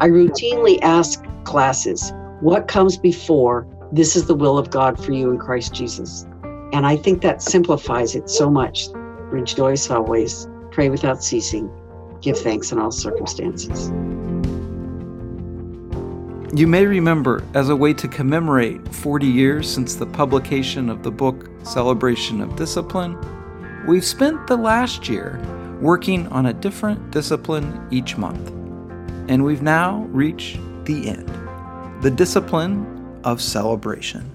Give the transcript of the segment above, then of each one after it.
I routinely ask classes, what comes before this is the will of God for you in Christ Jesus? And I think that simplifies it so much. Rejoice always, pray without ceasing, give thanks in all circumstances. You may remember, as a way to commemorate 40 years since the publication of the book Celebration of Discipline, we've spent the last year working on a different discipline each month. And we've now reached the end the discipline of celebration.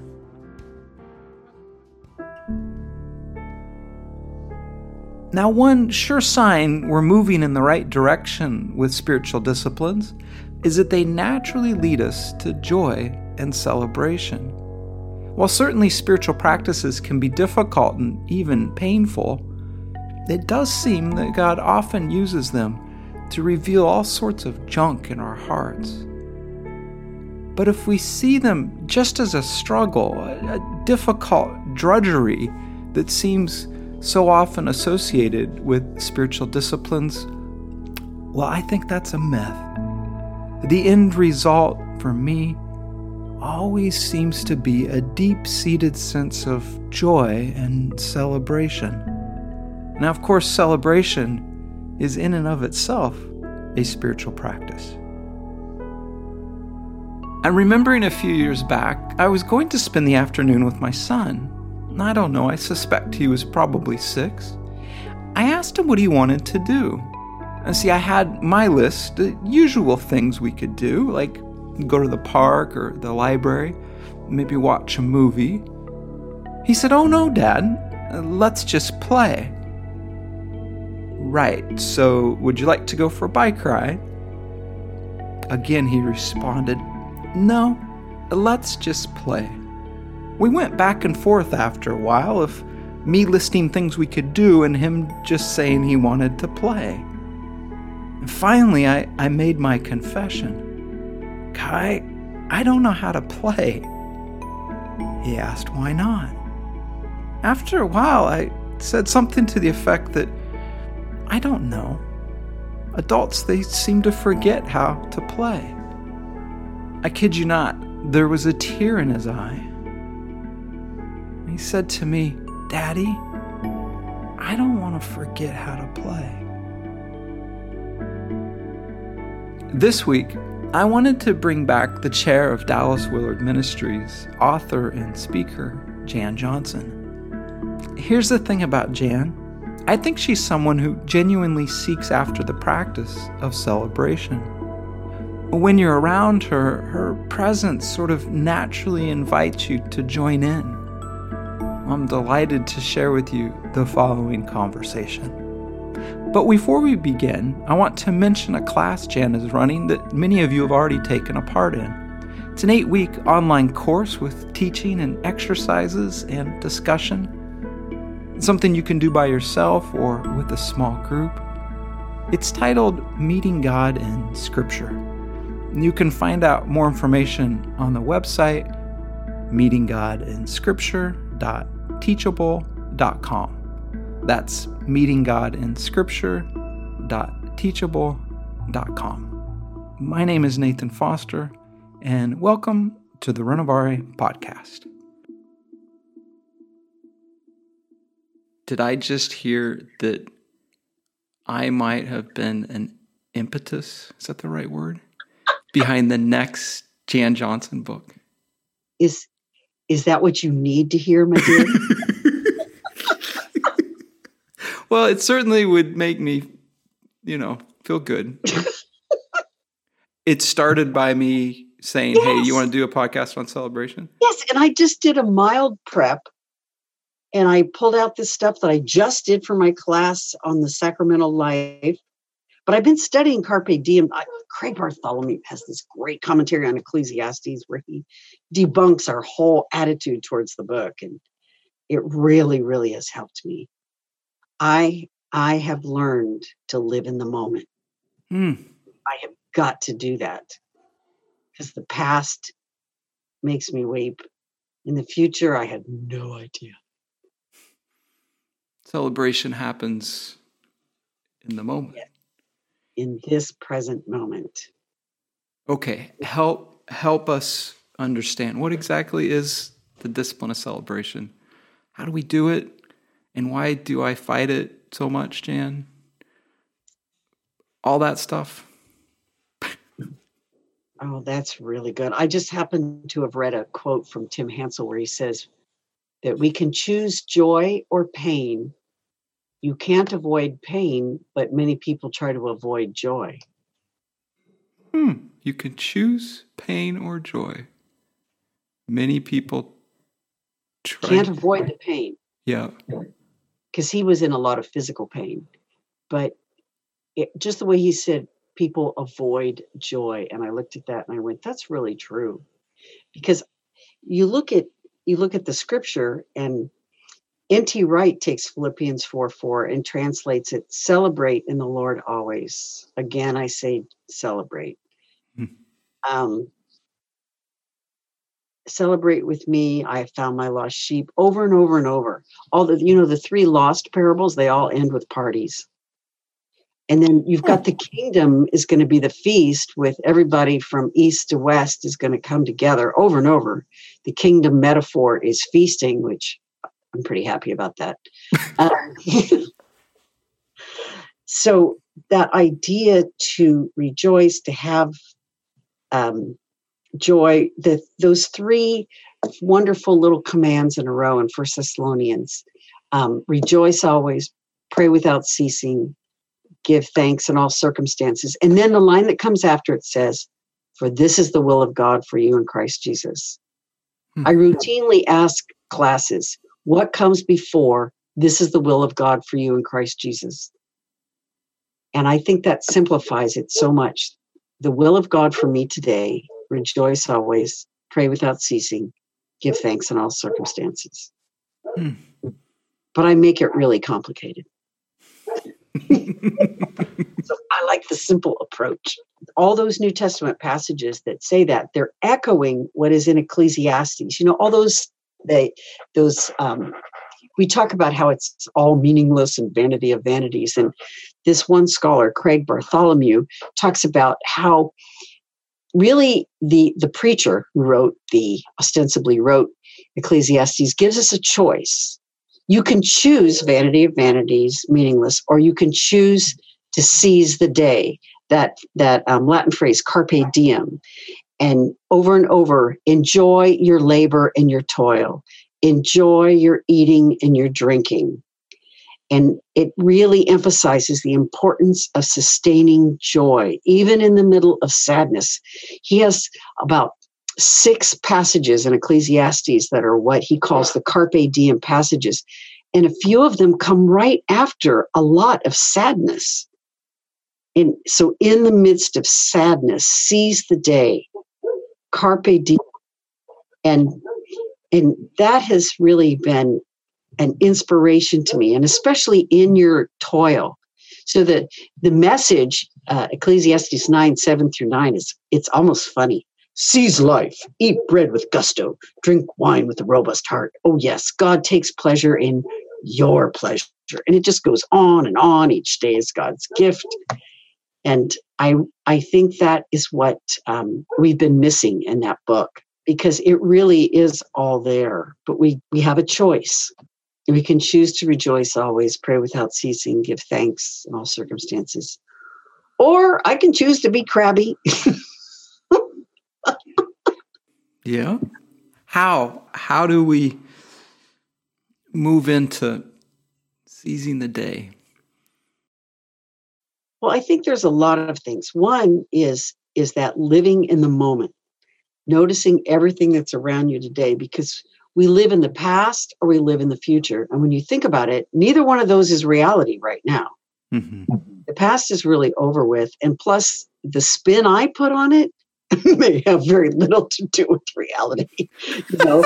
Now, one sure sign we're moving in the right direction with spiritual disciplines is that they naturally lead us to joy and celebration. While certainly spiritual practices can be difficult and even painful, it does seem that God often uses them to reveal all sorts of junk in our hearts. But if we see them just as a struggle, a, difficult drudgery that seems so often associated with spiritual disciplines, well, I think that's a myth. The end result for me always seems to be a deep seated sense of joy and celebration. Now, of course, celebration is in and of itself a spiritual practice. I'm remembering a few years back, I was going to spend the afternoon with my son. I don't know, I suspect he was probably six. I asked him what he wanted to do. And see, I had my list, the usual things we could do, like go to the park or the library, maybe watch a movie. He said, Oh no, Dad, let's just play. Right, so would you like to go for a bike ride? Again, he responded, No, let's just play. We went back and forth after a while of me listing things we could do and him just saying he wanted to play. And finally, I, I made my confession. Kai, I don't know how to play. He asked, Why not? After a while, I said something to the effect that I don't know. Adults, they seem to forget how to play. I kid you not, there was a tear in his eye. He said to me, Daddy, I don't want to forget how to play. This week, I wanted to bring back the chair of Dallas Willard Ministries, author and speaker, Jan Johnson. Here's the thing about Jan I think she's someone who genuinely seeks after the practice of celebration. When you're around her, her presence sort of naturally invites you to join in. I'm delighted to share with you the following conversation. But before we begin, I want to mention a class Jan is running that many of you have already taken a part in. It's an eight week online course with teaching and exercises and discussion. Something you can do by yourself or with a small group. It's titled Meeting God in Scripture. You can find out more information on the website meetinggodinScripture.teachable.com. That's meetinggodinScripture.teachable.com. My name is Nathan Foster, and welcome to the Renovare podcast. Did I just hear that I might have been an impetus? Is that the right word? Behind the next Jan Johnson book. Is is that what you need to hear, my dear? Well, it certainly would make me, you know, feel good. it started by me saying, yes. "Hey, you want to do a podcast on celebration?" Yes, and I just did a mild prep and I pulled out this stuff that I just did for my class on the sacramental life. But I've been studying Carpe Diem. I, Craig Bartholomew has this great commentary on Ecclesiastes where he debunks our whole attitude towards the book. And it really, really has helped me. I I have learned to live in the moment. Mm. I have got to do that because the past makes me weep. In the future, I had no idea. Celebration happens in the moment. In this present moment. Okay, help help us understand what exactly is the discipline of celebration. How do we do it, and why do I fight it so much, Jan? All that stuff. Oh, that's really good. I just happened to have read a quote from Tim Hansel where he says that we can choose joy or pain. You can't avoid pain, but many people try to avoid joy. Hmm. You can choose pain or joy. Many people try. Can't avoid the pain. Yeah. Because he was in a lot of physical pain. But it, just the way he said, people avoid joy. And I looked at that and I went, that's really true. Because you look at you look at the scripture and N.T. Wright takes Philippians 4 4 and translates it celebrate in the Lord always. Again, I say celebrate. Hmm. Um, celebrate with me. I have found my lost sheep over and over and over. All the, you know, the three lost parables, they all end with parties. And then you've got the kingdom is going to be the feast with everybody from east to west is going to come together over and over. The kingdom metaphor is feasting, which I'm pretty happy about that. uh, so that idea to rejoice, to have um, joy, the, those three wonderful little commands in a row in First Thessalonians: um, rejoice always, pray without ceasing, give thanks in all circumstances. And then the line that comes after it says, For this is the will of God for you in Christ Jesus. Hmm. I routinely ask classes, What comes before this is the will of God for you in Christ Jesus? And I think that simplifies it so much. The will of God for me today, rejoice always, pray without ceasing, give thanks in all circumstances. Hmm. But I make it really complicated. so I like the simple approach. All those New Testament passages that say that they're echoing what is in Ecclesiastes. You know, all those they those um, we talk about how it's all meaningless and vanity of vanities. And this one scholar, Craig Bartholomew, talks about how really the the preacher who wrote the ostensibly wrote Ecclesiastes gives us a choice you can choose vanity of vanities, meaningless, or you can choose to seize the day. That that um, Latin phrase, carpe diem, and over and over, enjoy your labor and your toil, enjoy your eating and your drinking. And it really emphasizes the importance of sustaining joy, even in the middle of sadness. He has about six passages in Ecclesiastes that are what he calls the carpe diem passages. And a few of them come right after a lot of sadness. And so, in the midst of sadness, seize the day, carpe diem. And, and that has really been an inspiration to me, and especially in your toil. So, the, the message, uh, Ecclesiastes 9 7 through 9, is it's almost funny Seize life, eat bread with gusto, drink wine with a robust heart. Oh, yes, God takes pleasure in your pleasure. And it just goes on and on. Each day is God's gift. And I, I think that is what um, we've been missing in that book because it really is all there. But we, we have a choice. We can choose to rejoice always, pray without ceasing, give thanks in all circumstances. Or I can choose to be crabby. Yeah. How how do we move into seizing the day? Well, I think there's a lot of things. One is is that living in the moment, noticing everything that's around you today because we live in the past or we live in the future. And when you think about it, neither one of those is reality right now. Mm-hmm. The past is really over with. And plus, the spin I put on it may have very little to do with reality. You know,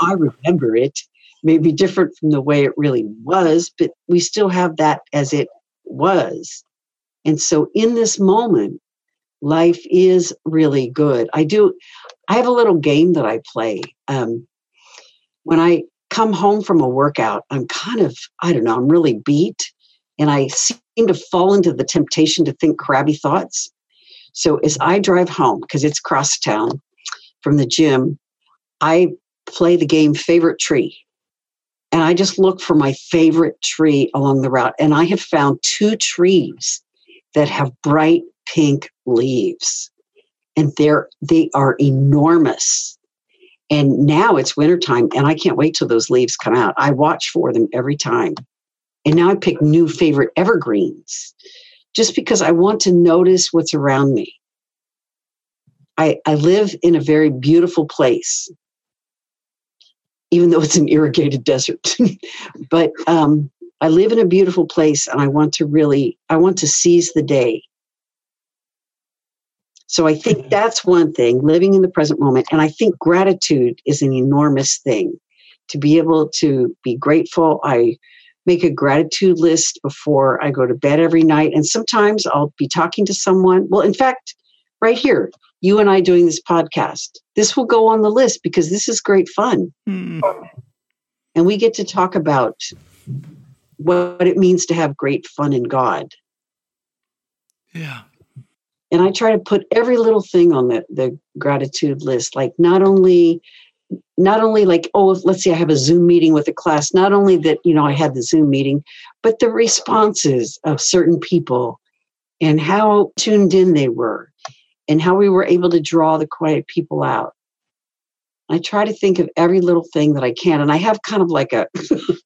I remember it may be different from the way it really was, but we still have that as it was. And so in this moment, life is really good. I do, I have a little game that I play. Um, when I come home from a workout, I'm kind of, I don't know, I'm really beat. And I seem to fall into the temptation to think crabby thoughts. So as I drive home, because it's across town from the gym, I play the game favorite tree. And I just look for my favorite tree along the route. And I have found two trees that have bright pink leaves. And they're they are enormous. And now it's wintertime, and I can't wait till those leaves come out. I watch for them every time. And now I pick new favorite evergreens just because I want to notice what's around me. I, I live in a very beautiful place, even though it's an irrigated desert. but um, I live in a beautiful place and I want to really, I want to seize the day. So I think mm-hmm. that's one thing, living in the present moment. And I think gratitude is an enormous thing to be able to be grateful. I make a gratitude list before I go to bed every night. And sometimes I'll be talking to someone. Well, in fact, right here, you and I doing this podcast, this will go on the list because this is great fun. Mm. And we get to talk about what it means to have great fun in God. Yeah. And I try to put every little thing on the, the gratitude list, like not only not only like oh let's say i have a zoom meeting with a class not only that you know i had the zoom meeting but the responses of certain people and how tuned in they were and how we were able to draw the quiet people out i try to think of every little thing that i can and i have kind of like a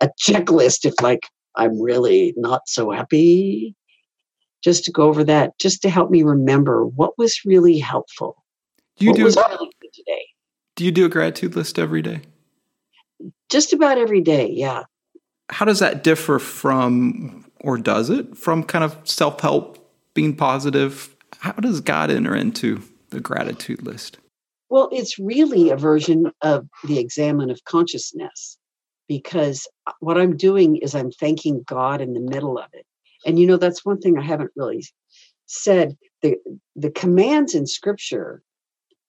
a checklist if like i'm really not so happy just to go over that just to help me remember what was really helpful do you what do was really good today do you do a gratitude list every day? Just about every day, yeah. How does that differ from, or does it, from kind of self help, being positive? How does God enter into the gratitude list? Well, it's really a version of the examen of consciousness because uh, what I'm doing is I'm thanking God in the middle of it. And you know, that's one thing I haven't really said. The, the commands in scripture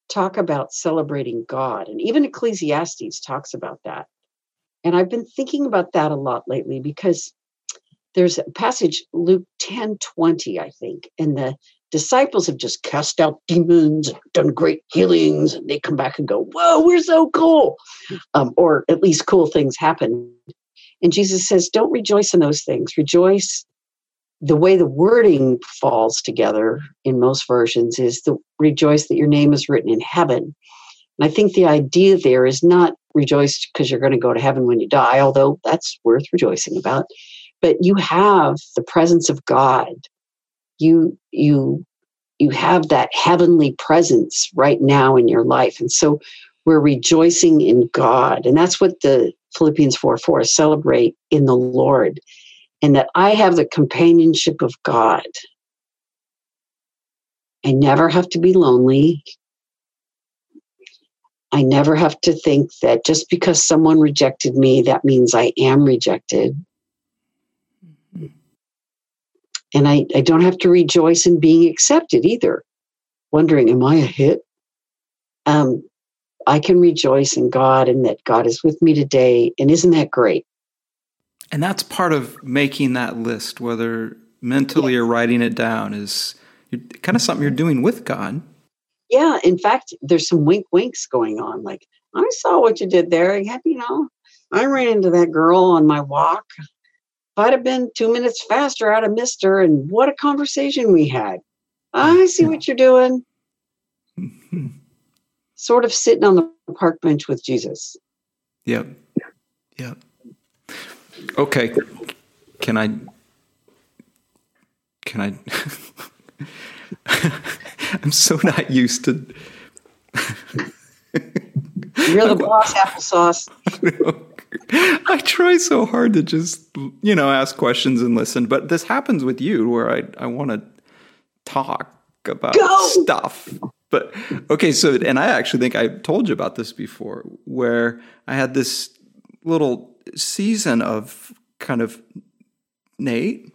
talk about celebrating God. And even Ecclesiastes talks about that. And I've been thinking about that a lot lately because there's a passage, Luke 10 20, I think, and the disciples have just cast out demons, done great healings, and they come back and go, Whoa, we're so cool. Um, or at least cool things happen. And Jesus says, Don't rejoice in those things. Rejoice the way the wording falls together in most versions is the rejoice that your name is written in heaven. And I think the idea there is not rejoice because you're going to go to heaven when you die, although that's worth rejoicing about. But you have the presence of God. You you you have that heavenly presence right now in your life. And so we're rejoicing in God. And that's what the Philippians 4 4 celebrate in the Lord and that I have the companionship of God. I never have to be lonely. I never have to think that just because someone rejected me, that means I am rejected. And I, I don't have to rejoice in being accepted either, wondering, am I a hit? Um, I can rejoice in God and that God is with me today. And isn't that great? And that's part of making that list, whether mentally or writing it down, is kind of something you're doing with God. Yeah, in fact, there's some wink winks going on. Like, I saw what you did there. You know, I ran into that girl on my walk. If I'd have been two minutes faster, I'd have missed her. And what a conversation we had. I mm, see what you're doing. Mm-hmm. sort of sitting on the park bench with Jesus. Yep. Yep. Okay. Can I? Can I? I'm so not used to. You're the boss, applesauce. I try so hard to just, you know, ask questions and listen, but this happens with you where I, I want to talk about Go! stuff. But okay, so, and I actually think I told you about this before, where I had this little season of kind of Nate, why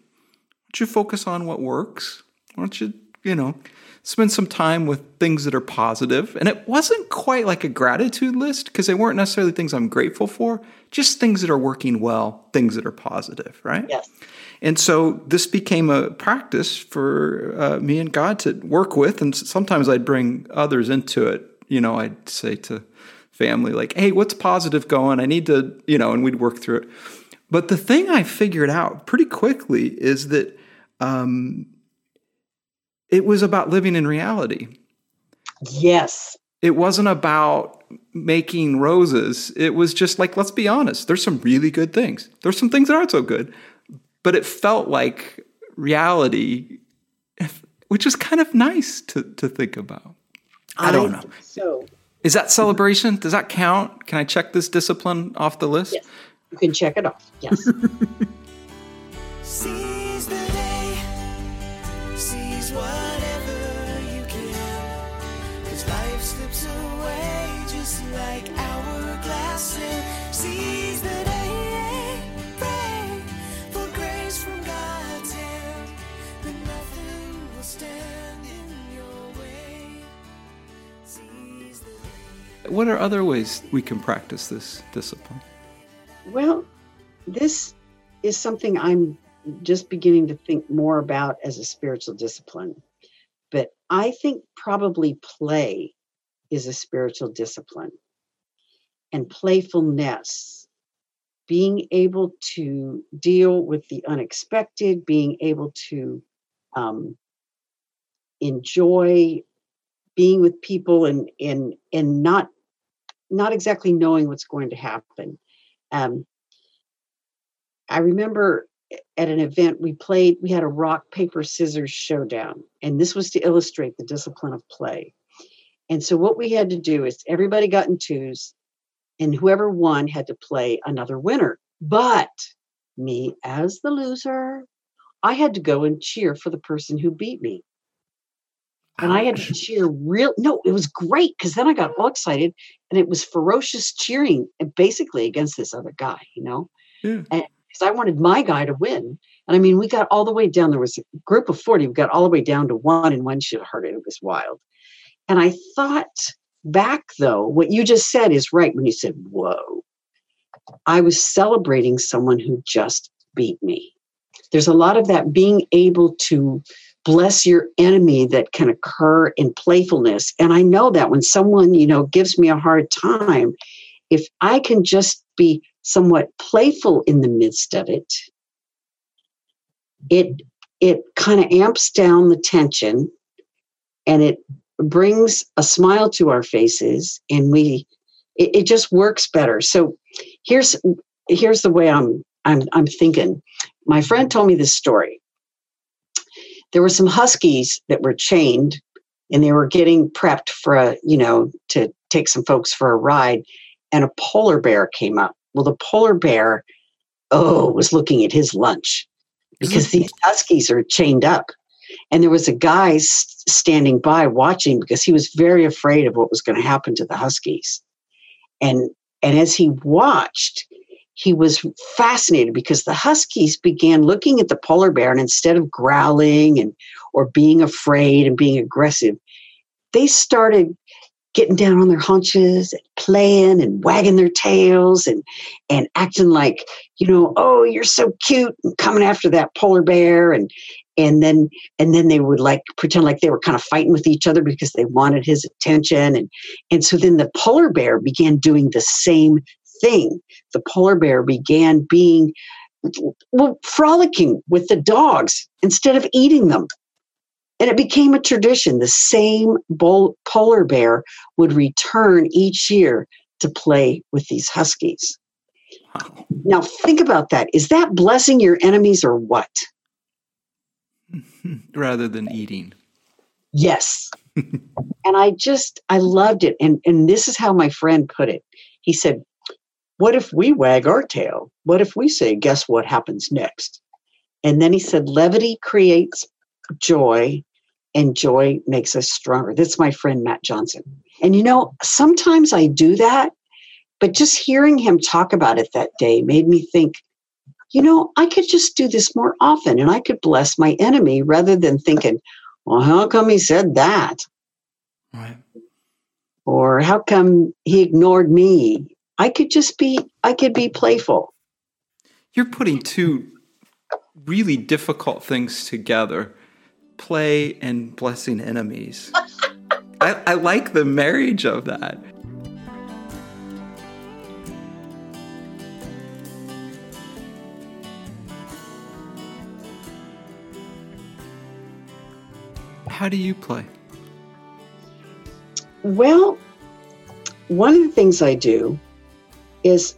don't you focus on what works? Why don't you you know, spend some time with things that are positive. And it wasn't quite like a gratitude list because they weren't necessarily things I'm grateful for, just things that are working well, things that are positive, right? Yes. And so this became a practice for uh, me and God to work with. And sometimes I'd bring others into it. You know, I'd say to family, like, hey, what's positive going? I need to, you know, and we'd work through it. But the thing I figured out pretty quickly is that um, it was about living in reality. Yes. It wasn't about making roses. It was just like, let's be honest, there's some really good things. There's some things that aren't so good. But it felt like reality, which is kind of nice to, to think about. I don't know. So, is that celebration? Does that count? Can I check this discipline off the list? Yes. You can check it off. Yes. What are other ways we can practice this discipline? Well, this is something I'm just beginning to think more about as a spiritual discipline. But I think probably play is a spiritual discipline. And playfulness, being able to deal with the unexpected, being able to um, enjoy being with people and and and not not exactly knowing what's going to happen um, I remember at an event we played, we had a rock, paper, scissors showdown. And this was to illustrate the discipline of play. And so what we had to do is everybody got in twos, and whoever won had to play another winner. But me, as the loser, I had to go and cheer for the person who beat me. And I had to cheer real no, it was great because then I got all excited and it was ferocious cheering uh, basically against this other guy, you know? Yeah. Because I wanted my guy to win. And I mean, we got all the way down. There was a group of 40, we got all the way down to one, and one should have heard it. It was wild. And I thought back though, what you just said is right when you said, whoa. I was celebrating someone who just beat me. There's a lot of that being able to bless your enemy that can occur in playfulness. And I know that when someone, you know, gives me a hard time, if I can just be somewhat playful in the midst of it, it it kind of amps down the tension and it brings a smile to our faces and we it, it just works better. So here's here's the way I'm I'm I'm thinking. My friend told me this story there were some huskies that were chained and they were getting prepped for a you know to take some folks for a ride and a polar bear came up. Well the polar bear oh was looking at his lunch because mm-hmm. these huskies are chained up. And there was a guy standing by watching because he was very afraid of what was going to happen to the huskies. And and as he watched he was fascinated because the huskies began looking at the polar bear and instead of growling and or being afraid and being aggressive they started getting down on their haunches and playing and wagging their tails and and acting like you know oh you're so cute and coming after that polar bear. And and then and then they would like pretend like they were kind of fighting with each other because they wanted his attention. And and so then the polar bear began doing the same thing. The polar bear began being well, frolicking with the dogs instead of eating them. And it became a tradition. The same bull, polar bear would return each year to play with these huskies. Wow. Now, think about that. Is that blessing your enemies or what? Rather than eating. Yes. and I just, I loved it. And, and this is how my friend put it. He said, What if we wag our tail? What if we say, Guess what happens next? And then he said, Levity creates joy, and joy makes us stronger. That's my friend Matt Johnson. And you know, sometimes I do that, but just hearing him talk about it that day made me think, you know, I could just do this more often and I could bless my enemy rather than thinking, well, how come he said that? Right. Or how come he ignored me? I could just be, I could be playful. You're putting two really difficult things together play and blessing enemies. I, I like the marriage of that. How do you play? Well, one of the things I do is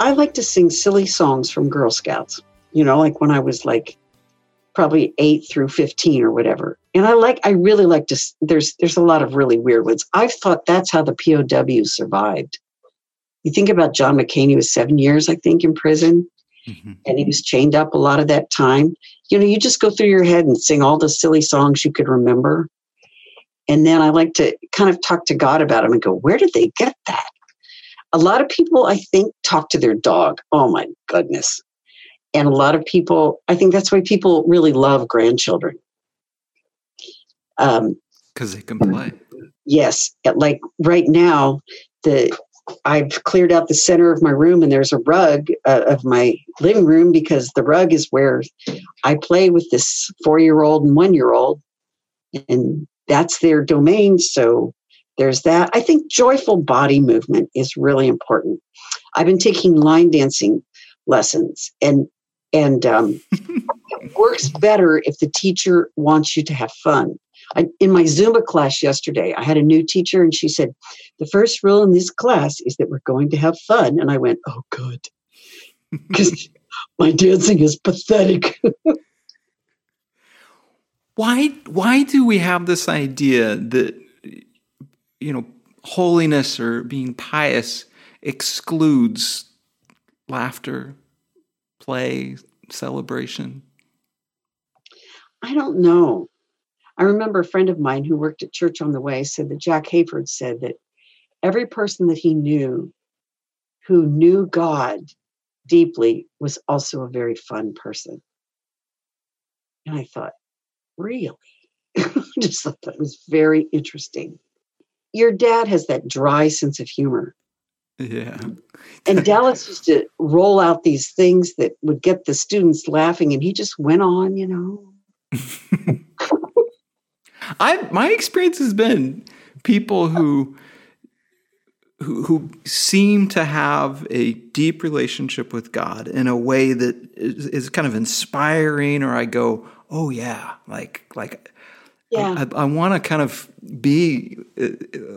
I like to sing silly songs from Girl Scouts. You know, like when I was like probably 8 through 15 or whatever. And I like I really like to there's there's a lot of really weird ones. I've thought that's how the POWs survived. You think about John McCain, he was 7 years I think in prison. Mm-hmm. And he was chained up a lot of that time. You know, you just go through your head and sing all the silly songs you could remember. And then I like to kind of talk to God about them and go, where did they get that? A lot of people, I think, talk to their dog. Oh my goodness. And a lot of people, I think that's why people really love grandchildren. Because um, they can play. Yes. Like right now, the I've cleared out the center of my room and there's a rug uh, of my living room because the rug is where I play with this four year old and one year old. And that's their domain. So there's that. I think joyful body movement is really important. I've been taking line dancing lessons and and um, it works better if the teacher wants you to have fun. I, in my Zumba class yesterday, I had a new teacher and she said, The first rule in this class is that we're going to have fun. And I went, Oh, good. Because my dancing is pathetic. why, why do we have this idea that, you know, holiness or being pious excludes laughter, play, celebration? I don't know. I remember a friend of mine who worked at Church on the Way said that Jack Hayford said that every person that he knew who knew God deeply was also a very fun person. And I thought, really? I just thought that was very interesting. Your dad has that dry sense of humor. Yeah. and Dallas used to roll out these things that would get the students laughing, and he just went on, you know. I my experience has been people who who, who seem to have a deep relationship with God in a way that is, is kind of inspiring, or I go, oh yeah, like like yeah. I, I want to kind of be uh,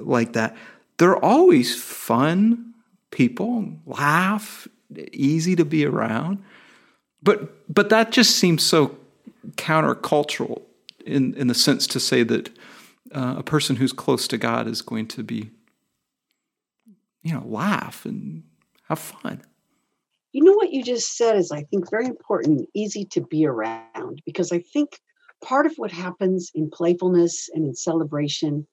like that. They're always fun people, laugh, easy to be around, but but that just seems so countercultural in, in the sense to say that uh, a person who's close to God is going to be, you know, laugh and have fun. You know what you just said is, I think, very important easy to be around because I think part of what happens in playfulness and in celebration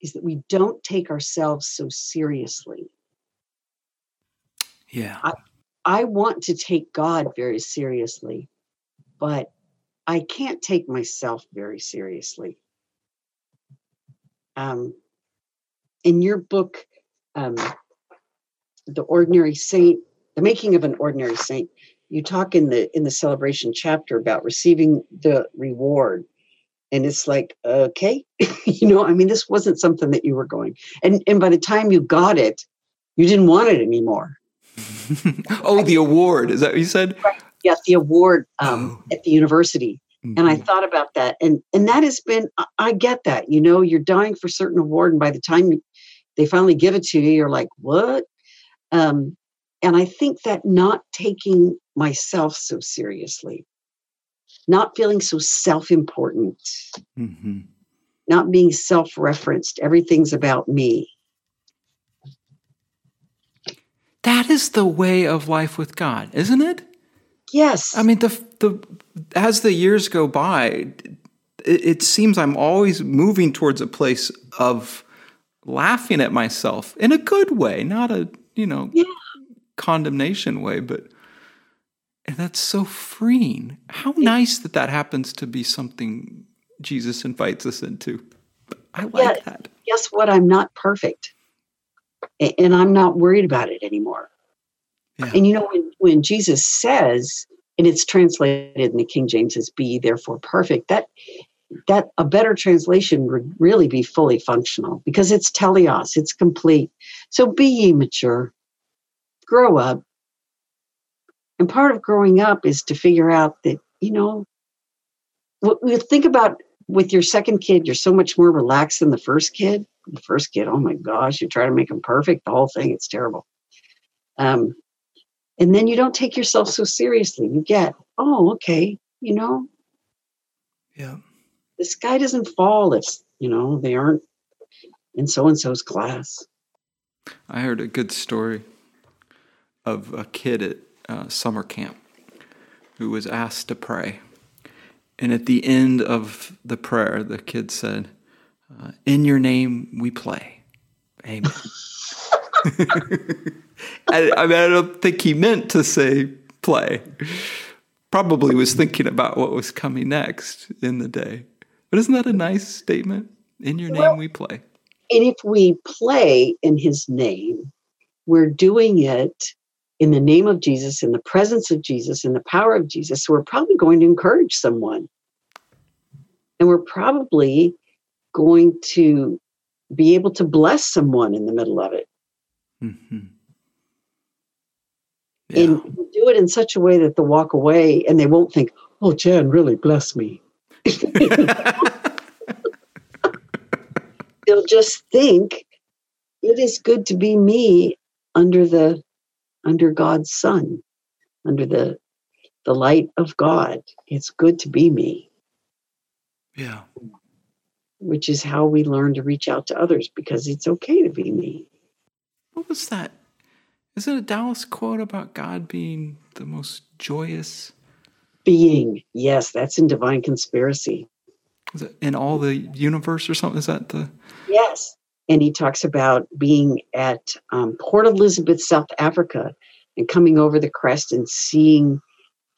is that we don't take ourselves so seriously. Yeah. I, I want to take God very seriously, but I can't take myself very seriously. Um, in your book, um, The Ordinary Saint, The Making of an Ordinary Saint, you talk in the in the celebration chapter about receiving the reward. And it's like, okay, you know, I mean, this wasn't something that you were going. And and by the time you got it, you didn't want it anymore. oh, the award. Is that what you said? Right yeah, the award um, oh. at the university. Mm-hmm. And I mm-hmm. thought about that. And and that has been I get that. You know, you're dying for certain award, and by the time they finally give it to you, you're like, what? Um, and I think that not taking myself so seriously, not feeling so self-important, mm-hmm. not being self-referenced, everything's about me. That is the way of life with God, isn't it? Yes. I mean, the the as the years go by, it, it seems I'm always moving towards a place of laughing at myself in a good way, not a you know yeah. condemnation way, but and that's so freeing. How nice that that happens to be something Jesus invites us into. I like Yeah. that. Guess what? I'm not perfect. And I'm not worried about it anymore. Yeah. And you know, when, when Jesus says, and it's translated in the King James as be therefore perfect, that that a better translation would really be fully functional because it's teleos, it's complete. So be ye mature, grow up. And part of growing up is to figure out that, you know, what you think about with your second kid, you're so much more relaxed than the first kid. The first kid, oh my gosh, you try to make them perfect, the whole thing, it's terrible. Um, and then you don't take yourself so seriously. You get, oh, okay, you know, Yeah. the sky doesn't fall if, you know, they aren't in so and so's class. I heard a good story of a kid at uh, summer camp who was asked to pray. And at the end of the prayer, the kid said, uh, In your name we play. Amen. I, I mean, I don't think he meant to say play. Probably was thinking about what was coming next in the day. But isn't that a nice statement? In your name Well- we play. And if we play in his name, we're doing it in the name of Jesus, in the presence of Jesus, in the power of Jesus. We're probably going to encourage someone. And we're probably going to be able to bless someone in the middle of it. hmm Yeah. And do it in such a way that they'll walk away and they won't think, oh, Jan really bless me. They'll just think it is good to be me under the under God's sun, under the the light of God. It's good to be me, yeah. which is how we learn to reach out to others because it's okay to be me. What was that? Is it a Dallas quote about God being the most joyous Being, yes, that's in divine conspiracy. is it in all the universe or something? Is that the Yes. And he talks about being at um, Port Elizabeth, South Africa, and coming over the crest and seeing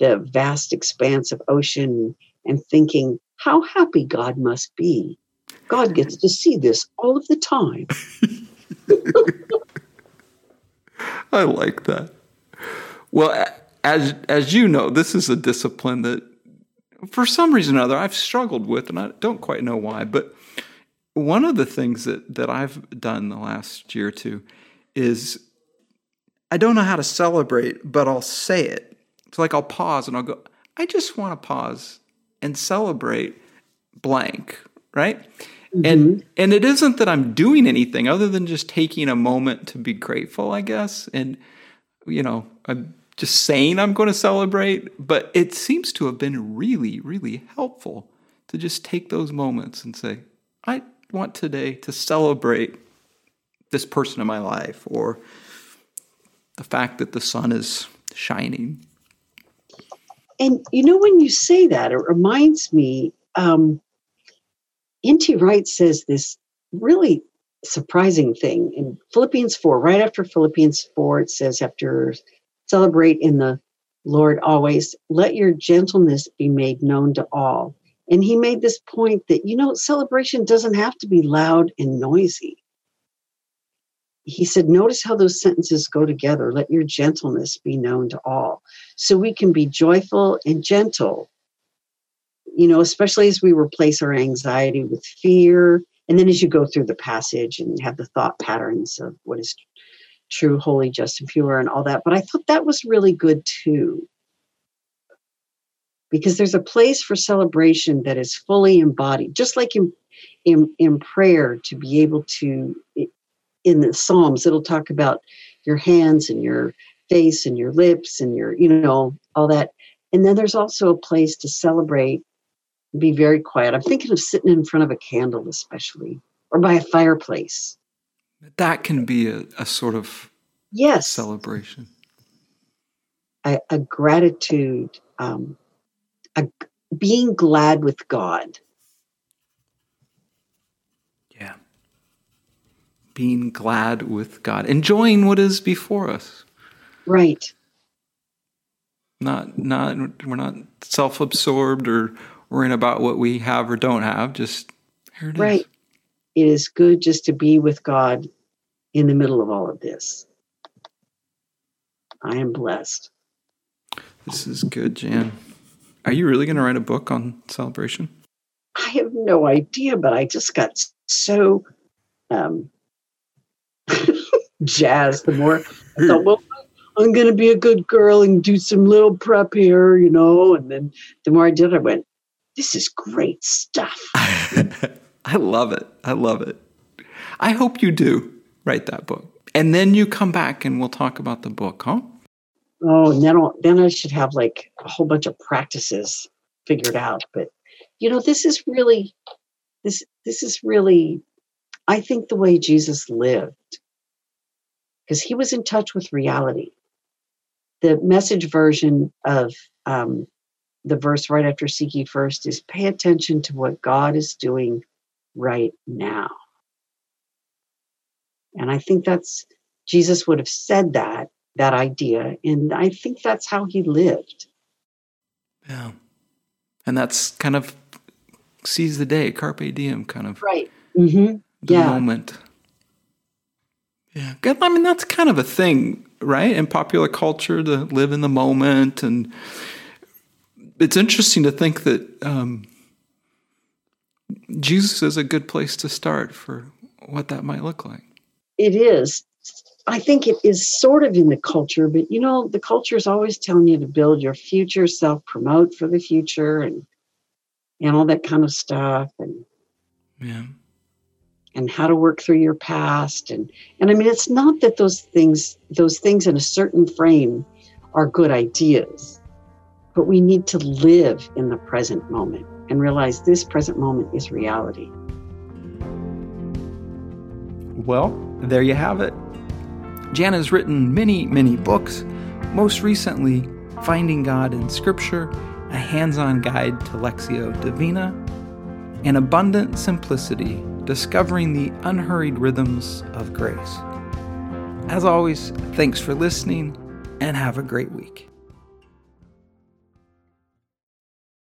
the vast expanse of ocean and thinking, how happy God must be. God gets to see this all of the time. I like that. Well, as as you know, this is a discipline that for some reason or other I've struggled with and I don't quite know why, but one of the things that that I've done the last year or two is I don't know how to celebrate, but I'll say it. It's like I'll pause and I'll go, I just want to pause and celebrate blank, right? And mm-hmm. and it isn't that I'm doing anything other than just taking a moment to be grateful, I guess. And you know, I'm just saying I'm going to celebrate, but it seems to have been really, really helpful to just take those moments and say, I want today to celebrate this person in my life or the fact that the sun is shining. And you know, when you say that, it reminds me, um, N.T. Wright says this really surprising thing in Philippians 4, right after Philippians 4, it says, after celebrate in the Lord always, let your gentleness be made known to all. And he made this point that, you know, celebration doesn't have to be loud and noisy. He said, notice how those sentences go together. Let your gentleness be known to all. So we can be joyful and gentle, you know, especially as we replace our anxiety with fear. And then as you go through the passage and have the thought patterns of what is true, holy, just, and pure, and all that. But I thought that was really good too. Because there's a place for celebration that is fully embodied, just like in, in, in prayer, to be able to, in the Psalms, it'll talk about your hands and your face and your lips and your, you know, all that. And then there's also a place to celebrate, be very quiet. I'm thinking of sitting in front of a candle, especially, or by a fireplace. That can be a, a sort of Yes, celebration. a, a gratitude, um, a, being glad with God. Yeah. Being glad with God, enjoying what is before us. Right. Not not we're not self-absorbed or worrying about what we have or don't have. Just here it is. Right. It is good just to be with God in the middle of all of this. I am blessed. This is good, Jan. Are you really going to write a book on celebration? I have no idea, but I just got so um, jazzed the more I thought, well, I'm going to be a good girl and do some little prep here, you know. And then the more I did, I went, this is great stuff. I love it. I love it. I hope you do write that book. And then you come back and we'll talk about the book, huh? Oh, and then, I'll, then I should have like a whole bunch of practices figured out. But you know, this is really this this is really, I think, the way Jesus lived because he was in touch with reality. The message version of um, the verse right after "Seek ye first is pay attention to what God is doing right now. And I think that's Jesus would have said that that idea, and I think that's how he lived. Yeah. And that's kind of seize the day, carpe diem, kind of right. Mm-hmm. the Yeah. moment. Yeah, I mean that's kind of a thing, right? In popular culture, to live in the moment, and it's interesting to think that um, Jesus is a good place to start for what that might look like. It is. I think it is sort of in the culture, but you know, the culture is always telling you to build your future, self promote for the future, and and all that kind of stuff, and Yeah, and how to work through your past, and and I mean, it's not that those things those things in a certain frame are good ideas, but we need to live in the present moment and realize this present moment is reality. Well, there you have it. Jan has written many, many books, most recently, Finding God in Scripture, a hands on guide to Lectio Divina, and Abundant Simplicity, discovering the unhurried rhythms of grace. As always, thanks for listening and have a great week.